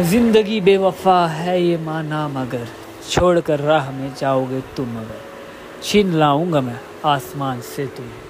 ज़िंदगी बेवफा है ये माना मगर। छोड़ कर राह में जाओगे तुम अगर। छीन लाऊँगा मैं आसमान से तुम्हें।